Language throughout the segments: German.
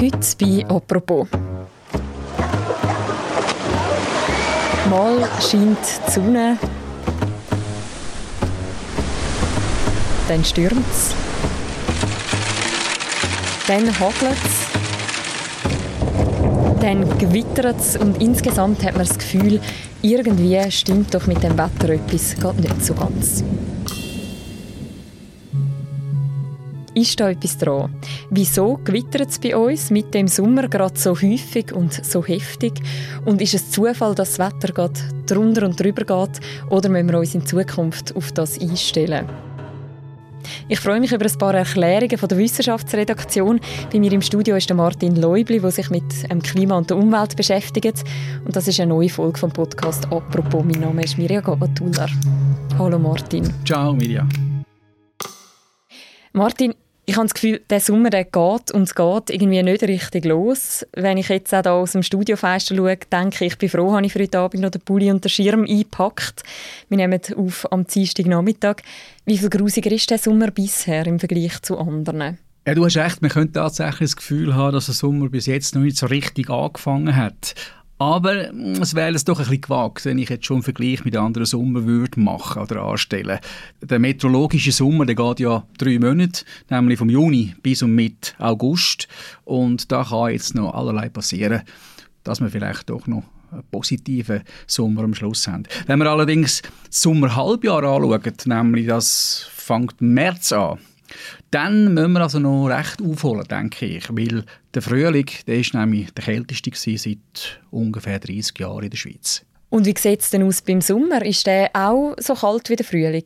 Heute bei «Apropos». Mal scheint die Sonne, dann stürmt es, dann hagelt es, dann gewittert es und insgesamt hat man das Gefühl, irgendwie stimmt doch mit dem Wetter etwas nicht so ganz. Ist da etwas dran? Wieso gewittert es bei uns mit dem Sommer gerade so häufig und so heftig? Und ist es Zufall, dass das Wetter gerade drunter und drüber geht? Oder müssen wir uns in Zukunft auf das einstellen? Ich freue mich über ein paar Erklärungen von der Wissenschaftsredaktion. Bei mir im Studio ist der Martin Leubli, der sich mit dem Klima und der Umwelt beschäftigt. Und das ist eine neue Folge vom Podcast «Apropos». Mein Name ist Mirja Gabatuller. Hallo Martin. Ciao Mirja. Martin, ich habe das Gefühl, der Sommer der geht und es geht irgendwie nicht richtig los. Wenn ich jetzt auch aus dem Studiofenster schaue, denke ich, ich bin froh, habe ich für heute Abend noch den Pulli und den Schirm eingepackt. Wir nehmen auf am Dienstagnachmittag. Wie viel grusiger ist der Sommer bisher im Vergleich zu anderen? Ja, du hast recht, man könnte tatsächlich das Gefühl haben, dass der Sommer bis jetzt noch nicht so richtig angefangen hat. Aber mm, es wäre es doch ein bisschen gewagt, wenn ich jetzt schon einen Vergleich mit anderen Sommer würde machen oder anstellen. Der meteorologische Sommer, der geht ja drei Monate, nämlich vom Juni bis und mit August. Und da kann jetzt noch allerlei passieren, dass wir vielleicht doch noch einen positiven Sommer am Schluss haben. Wenn wir allerdings das Sommerhalbjahr anschauen, nämlich das fängt März an, dann müssen wir also noch recht aufholen, denke ich, weil der Frühling, der ist nämlich der kälteste seit ungefähr 30 Jahren in der Schweiz. Und wie sieht es denn aus beim Sommer? Ist der auch so kalt wie der Frühling?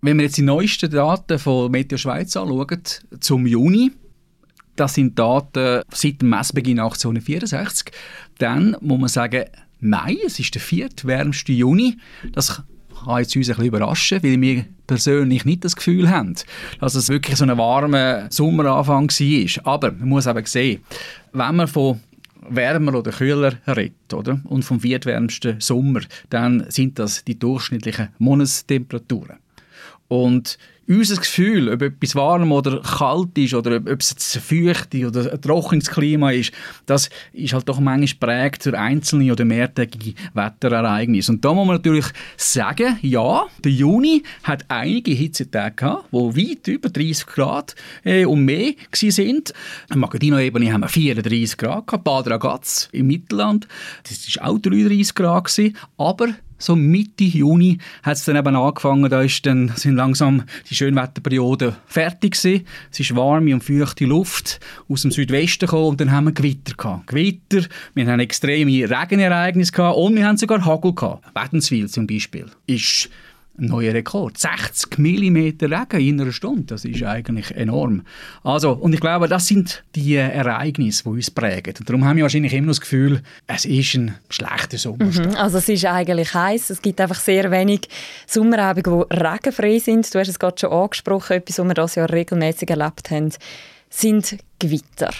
Wenn wir jetzt die neuesten Daten von Meteo Schweiz anschauen, zum Juni, das sind Daten seit dem Messbeginn 1864, dann muss man sagen, Nein, es ist der viertwärmste Juni. Das kann jetzt uns ein überraschen, weil wir persönlich nicht das Gefühl haben, dass es wirklich so ein warmer Sommeranfang war. Aber man muss eben sehen, wenn man von wärmer oder kühler redet, oder? und vom viertwärmsten Sommer, dann sind das die durchschnittlichen Monatstemperaturen. Und unser Gefühl, ob etwas warm oder kalt ist oder ob es ein feuchtes oder ein trockenes Klima ist, das ist halt doch manchmal prägt durch einzelne oder mehrtägige Wetterereignisse. Und da muss man natürlich sagen, ja, der Juni hat einige Hitzetage gehabt, die weit über 30 Grad äh, und mehr sind. Am Magadino-Ebene haben wir 34 Grad gehabt, Bad Ragaz im Mittelland, das war auch 33 Grad gewesen, aber so Mitte Juni hat es dann eben angefangen, da ist dann, sind langsam die Schönwetterperiode fertig gewesen. Es ist warme und feuchte Luft aus dem Südwesten gekommen und dann haben wir Gewitter gehabt. Gewitter, wir haben extreme Regenereignisse gehabt und wir haben sogar Hagel gehabt. Wädenswil zum Beispiel ist neuer Rekord. 60 mm Regen in einer Stunde, das ist eigentlich enorm. Also, und ich glaube, das sind die Ereignisse, die uns prägen. Und darum haben wir wahrscheinlich immer das Gefühl, es ist ein schlechter Sommer. Mhm, also es ist eigentlich heiß. Es gibt einfach sehr wenig Sommerabende, die regenfrei sind. Du hast es gerade schon angesprochen, etwas, was wir das Jahr regelmäßig erlebt haben, sind Gewitter.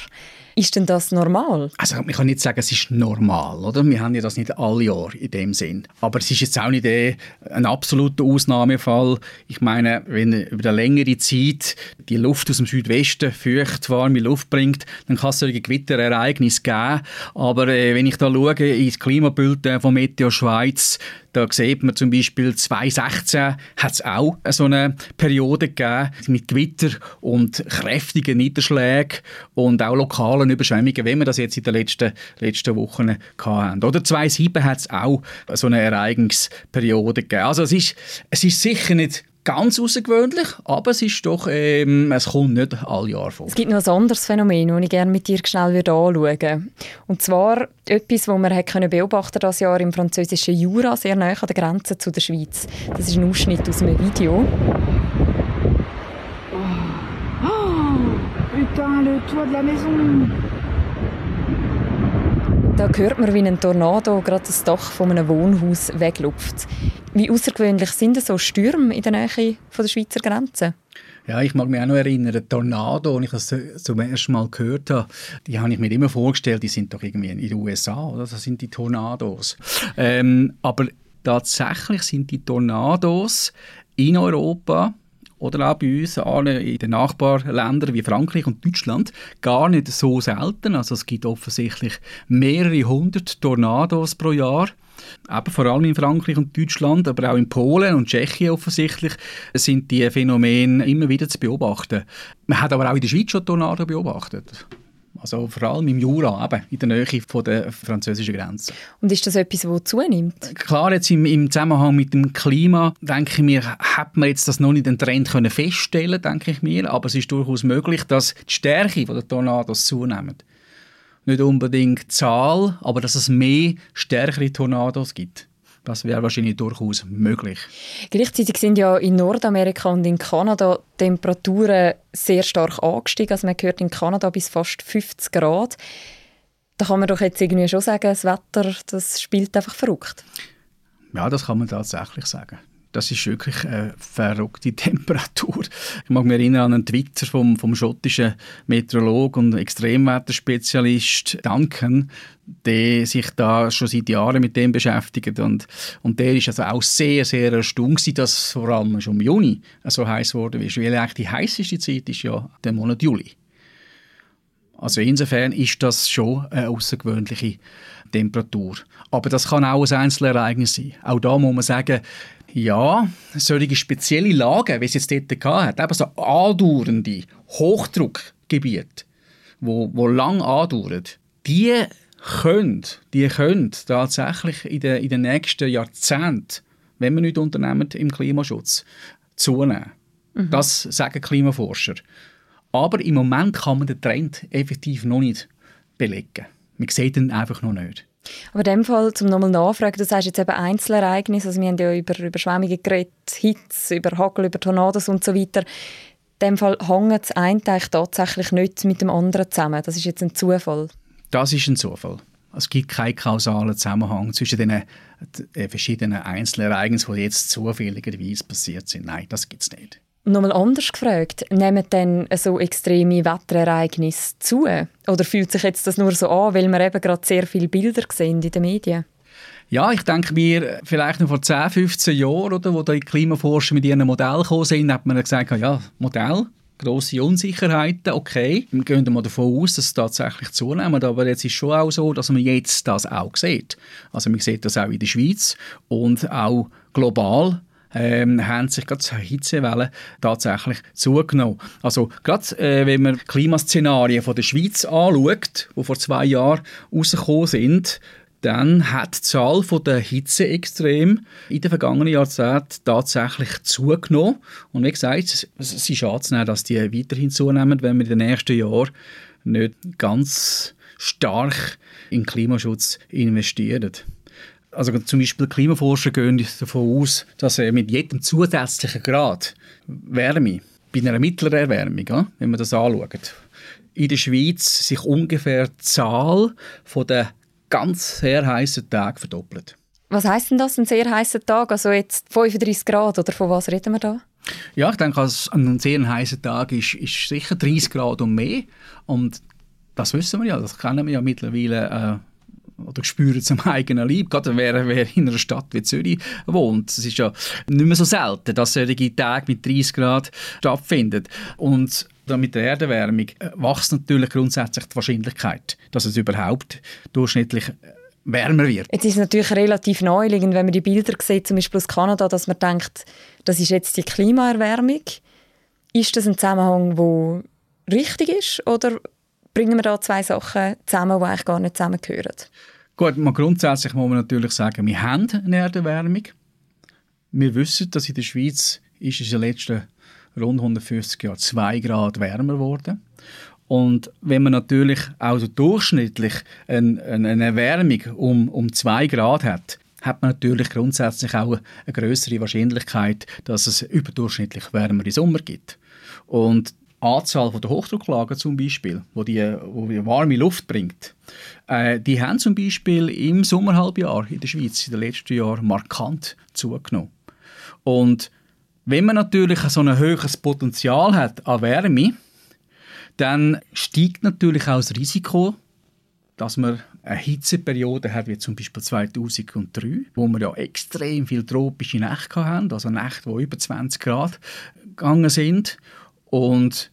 Ist denn das normal? Also man kann nicht sagen, es ist normal, oder? Wir haben ja das nicht alle Jahre in dem Sinn. Aber es ist jetzt auch nicht eh ein absoluter Ausnahmefall. Ich meine, wenn über eine längere Zeit die Luft aus dem Südwesten feucht, warme Luft bringt, dann kann es solche Gewitterereignisse geben. Aber äh, wenn ich da schaue ins Klimabild von Meteo Schweiz, da sieht man zum Beispiel 2016 hat es auch so eine Periode gegeben mit Gewitter und kräftigen Niederschlägen und auch lokalen Überschwemmungen, wie wir das jetzt in den letzten, letzten Wochen hatten. Oder 2007 hat es auch so eine Ereigungsperiode gegeben. Also es ist, es ist sicher nicht ganz außergewöhnlich, aber es ist doch, ähm, es kommt nicht alle Jahre vor. Es gibt noch ein anderes Phänomen, das ich gerne mit dir schnell anschauen würde. Und zwar etwas, das man hat beobachten das Jahr im französischen Jura, sehr nahe an der Grenze zu der Schweiz. Das ist ein Ausschnitt aus einem Video. Toit de la maison. Da hört man, wie ein Tornado gerade das Dach von einem Wohnhaus weglupft. Wie außergewöhnlich sind so Stürme in der Nähe von der Schweizer Grenze? Ja, ich mag mich auch noch erinnern, Tornado, als ich das zum ersten Mal gehört habe, die habe ich mir immer vorgestellt, die sind doch irgendwie in den USA, oder? Das sind die Tornados. Ähm, aber tatsächlich sind die Tornados in Europa oder auch bei uns in den Nachbarländern wie Frankreich und Deutschland gar nicht so selten. Also es gibt offensichtlich mehrere hundert Tornados pro Jahr. Eben vor allem in Frankreich und Deutschland, aber auch in Polen und Tschechien offensichtlich sind die Phänomene immer wieder zu beobachten. Man hat aber auch in der Schweiz schon Tornado beobachtet. Also vor allem im Jura, eben, in der Nähe von der französischen Grenze. Und ist das etwas, das zunimmt? Klar, jetzt im, im Zusammenhang mit dem Klima, denke ich mir, hat man jetzt das noch nicht den Trend können feststellen denke ich mir, aber es ist durchaus möglich, dass die Stärke der Tornados zunimmt. Nicht unbedingt die Zahl, aber dass es mehr stärkere Tornados gibt. Das wäre wahrscheinlich durchaus möglich. Gleichzeitig sind ja in Nordamerika und in Kanada Temperaturen sehr stark angestiegen. Also man hört in Kanada bis fast 50 Grad. Da kann man doch jetzt irgendwie schon sagen, das Wetter das spielt einfach verrückt. Ja, das kann man tatsächlich sagen. Das ist wirklich eine verrückte Temperatur. Ich mag mich erinnern an einen Twitter vom, vom schottischen Meteorolog und Extremwetterspezialist Duncan, der sich da schon seit Jahren mit dem beschäftigt und, und der ist also auch sehr, sehr erstaunt dass vor allem schon im Juni so heiß wurde, weil eigentlich die heißeste Zeit ist ja der Monat Juli. Also insofern ist das schon eine außergewöhnliche Temperatur. Aber das kann auch ein Einzelereignis sein. Auch da muss man sagen, ja, solche spezielle Lagen, wie es jetzt dort hat, eben so andauernde Hochdruckgebiete, wo, wo lang andauern, die können, die können tatsächlich in den, in den nächsten Jahrzehnten, wenn wir nicht unternehmen im Klimaschutz, zunehmen. Mhm. Das sagen Klimaforscher. Aber im Moment kann man den Trend effektiv noch nicht belegen. Man sieht ihn einfach noch nicht. Aber in dem Fall, um nochmal nachfragen, du sagst jetzt eben Einzelereignisse, also wir haben ja über Überschwemmungen geredet, Hitze, über Hagel, über Tornados und so weiter. In dem Fall hängt das eine tatsächlich nicht mit dem anderen zusammen. Das ist jetzt ein Zufall. Das ist ein Zufall. Es gibt keinen kausalen Zusammenhang zwischen den äh, verschiedenen Einzelereignissen, die jetzt zufälligerweise passiert sind. Nein, das gibt es nicht. Nochmal anders gefragt, nehmen denn so extreme Wetterereignisse zu? Oder fühlt sich jetzt das nur so an, weil wir eben gerade sehr viele Bilder sehen in den Medien? Ja, ich denke mir, vielleicht noch vor 10, 15 Jahren, oder, wo die Klimaforscher mit ihren Modellen gekommen sind, hat man gesagt, ja, Modell, grosse Unsicherheiten, okay, wir gehen mal davon aus, dass es tatsächlich zunehmen, aber jetzt ist schon auch so, dass man jetzt das auch sieht. Also man sieht das auch in der Schweiz und auch global ähm, haben sich gerade Hitzewellen tatsächlich zugenommen. Also gerade äh, wenn man Klimaszenarien von der Schweiz anschaut, die vor zwei Jahren rausgekommen sind, dann hat die Zahl der Hitzeextreme in den vergangenen Jahrzehnten tatsächlich zugenommen. Und wie gesagt, es ist schade, dass die weiterhin zunehmen, wenn wir in den nächsten Jahren nicht ganz stark in Klimaschutz investieren also zum Beispiel Klimaforscher gehen davon aus, dass er mit jedem zusätzlichen Grad Wärme, bei einer mittleren Erwärmung, wenn man das anschaut, in der Schweiz sich ungefähr die Zahl der ganz sehr heißen Tage verdoppelt. Was heißt denn das, ein sehr heißer Tag? Also jetzt 35 Grad oder von was reden wir da? Ja, ich denke, also ein sehr heißer Tag ist, ist sicher 30 Grad und mehr. Und das wissen wir ja, das kennen wir ja mittlerweile äh, oder spüren es am eigenen Leib, gerade wer, wer in einer Stadt wie Zürich wohnt. Es ist ja nicht mehr so selten, dass solche Tage mit 30 Grad stattfinden. Und mit der Erderwärmung äh, wächst natürlich grundsätzlich die Wahrscheinlichkeit, dass es überhaupt durchschnittlich äh, wärmer wird. Jetzt ist es natürlich relativ neuliegend, wenn man die Bilder sieht, zum Beispiel aus Kanada, dass man denkt, das ist jetzt die Klimaerwärmung. Ist das ein Zusammenhang, der richtig ist oder bringen wir da zwei Sachen zusammen, die eigentlich gar nicht zusammengehören? Gut, mal grundsätzlich muss man natürlich sagen, wir haben eine Erderwärmung. Wir wissen, dass in der Schweiz ist in den letzten rund 150 Jahren 2 Grad wärmer geworden. Und wenn man natürlich auch durchschnittlich eine, eine Erwärmung um, um 2 Grad hat, hat man natürlich grundsätzlich auch eine größere Wahrscheinlichkeit, dass es überdurchschnittlich wärmere Sommer gibt. Und Anzahl der Hochdrucklagen zum Beispiel, wo die, wo die warme Luft bringt, äh, die haben zum Beispiel im Sommerhalbjahr in der Schweiz in den letzten Jahren markant zugenommen. Und wenn man natürlich so ein höheres Potenzial hat an Wärme, dann steigt natürlich auch das Risiko, dass man eine Hitzeperiode hat, wie zum Beispiel 2003, wo wir ja extrem viele tropische Nächte hatten, also Nächte, die über 20 Grad gegangen sind. Und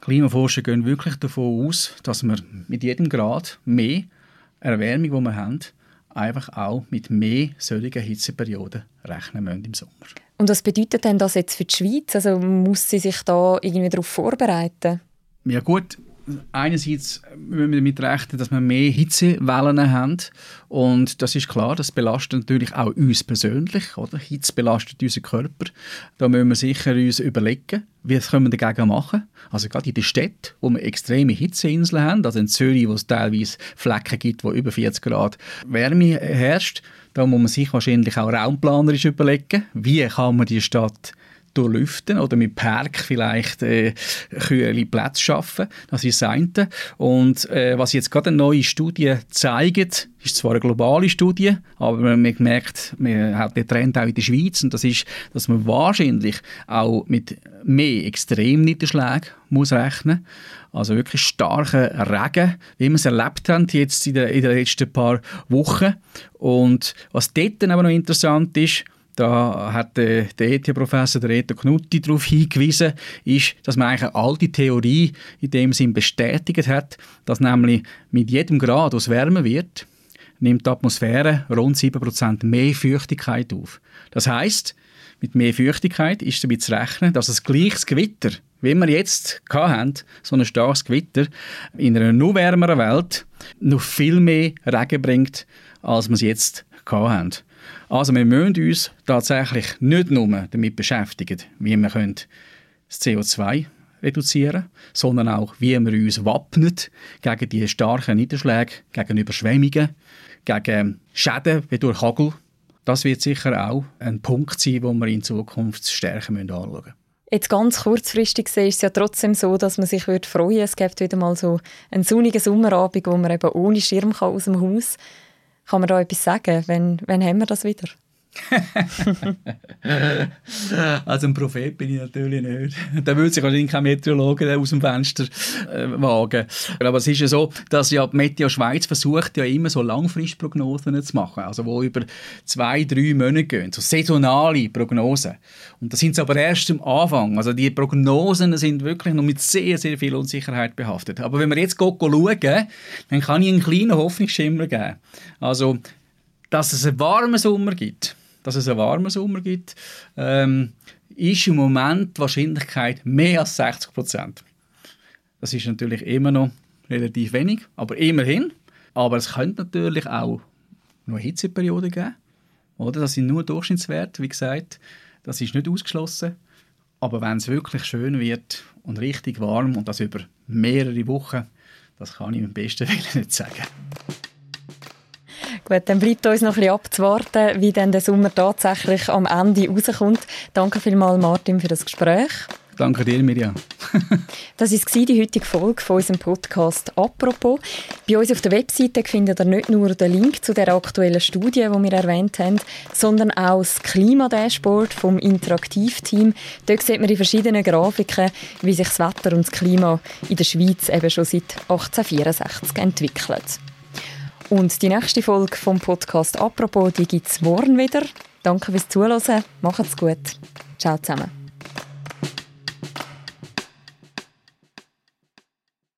Klimaforscher gehen wirklich davon aus, dass wir mit jedem Grad mehr Erwärmung, die wir haben, einfach auch mit mehr solchen Hitzeperioden rechnen müssen im Sommer. Und was bedeutet denn das jetzt für die Schweiz? Also muss sie sich da irgendwie darauf vorbereiten? Ja gut, einerseits müssen wir damit rechnen, dass wir mehr Hitzewellen haben und das ist klar, das belastet natürlich auch uns persönlich, oder? Hitze belastet unseren Körper. Da müssen wir sicher uns überlegen, wie können wir dagegen machen. Also gerade in den Städten, wo wir extreme Hitzeinseln haben, also in Zürich, wo es teilweise Flecken gibt, wo über 40 Grad Wärme herrscht, da muss man sich wahrscheinlich auch raumplanerisch überlegen, wie kann man die Stadt durchlüften oder mit Park vielleicht äh, kühle Plätze schaffen. Das ist das eine. Und äh, was jetzt gerade eine neue Studie zeigt, ist zwar eine globale Studie, aber man merkt, man hat den Trend auch in der Schweiz und das ist, dass man wahrscheinlich auch mit mehr Extremniederschlägen muss rechnen also wirklich starken Regen, wie wir es erlebt haben jetzt in den, in den letzten paar Wochen. Und was dort dann aber noch interessant ist, da hat der, der ETH-Professor, der Reto Knutti, darauf hingewiesen, ist, dass man eigentlich eine alte Theorie in dem Sinn bestätigt hat, dass nämlich mit jedem Grad, wo es wärmer wird, nimmt die Atmosphäre rund 7% mehr Feuchtigkeit auf. Das heißt, mit mehr Feuchtigkeit ist damit zu rechnen, dass es gleiches Gewitter, wie wir jetzt hatten, so ein starkes Gewitter, in einer noch wärmeren Welt noch viel mehr Regen bringt, als wir es jetzt hatten. Also wir müssen uns tatsächlich nicht nur damit beschäftigen, wie wir das CO2 reduzieren können, sondern auch, wie wir uns wappnen gegen die starken Niederschläge, gegen Überschwemmungen, gegen Schäden wie durch Hagel. Das wird sicher auch ein Punkt sein, wo wir in Zukunft stärker anschauen müssen. Jetzt ganz kurzfristig gesehen ist es ja trotzdem so, dass man sich würde freuen Es gibt wieder mal so einen sonnigen Sommerabend, wo man eben ohne Schirm kann aus dem Haus kann man da etwas sagen? Wann, wann haben wir das wieder? also ein Prophet bin ich natürlich nicht. Da würde sich wahrscheinlich kein Meteorologe aus dem Fenster äh, wagen. Aber es ist ja so, dass ja die Meteo Schweiz versucht ja immer so Langfristprognosen zu machen, also wo über zwei, drei Monate gehen, so saisonale Prognosen. Und das sind sie aber erst am Anfang. Also die Prognosen sind wirklich noch mit sehr, sehr viel Unsicherheit behaftet. Aber wenn wir jetzt schauen, dann kann ich einen kleinen Hoffnungsschimmer geben. Also dass es einen warmen Sommer gibt, dass es einen warmen Sommer gibt, ähm, ist im Moment die Wahrscheinlichkeit mehr als 60 Prozent. Das ist natürlich immer noch relativ wenig, aber immerhin. Aber es könnte natürlich auch noch Hitzeperioden geben. Oder? Das sind nur Durchschnittswerte, wie gesagt. Das ist nicht ausgeschlossen. Aber wenn es wirklich schön wird und richtig warm und das über mehrere Wochen, das kann ich am besten nicht sagen. Gut, dann bleibt uns noch ein bisschen abzuwarten, wie dann der Sommer tatsächlich am Ende rauskommt. Danke vielmals, Martin, für das Gespräch. Danke dir, Miriam. das war die heutige Folge von unserem Podcast «Apropos». Bei uns auf der Webseite findet ihr nicht nur den Link zu der aktuellen Studie, die wir erwähnt haben, sondern auch das Klimadashboard vom Interaktivteam. Dort sieht man die verschiedenen Grafiken, wie sich das Wetter und das Klima in der Schweiz eben schon seit 1864 entwickelt. Und die nächste Folge vom Podcast «Apropos», die gibt es morgen wieder. Danke fürs Zuhören. Macht's gut. Ciao zusammen.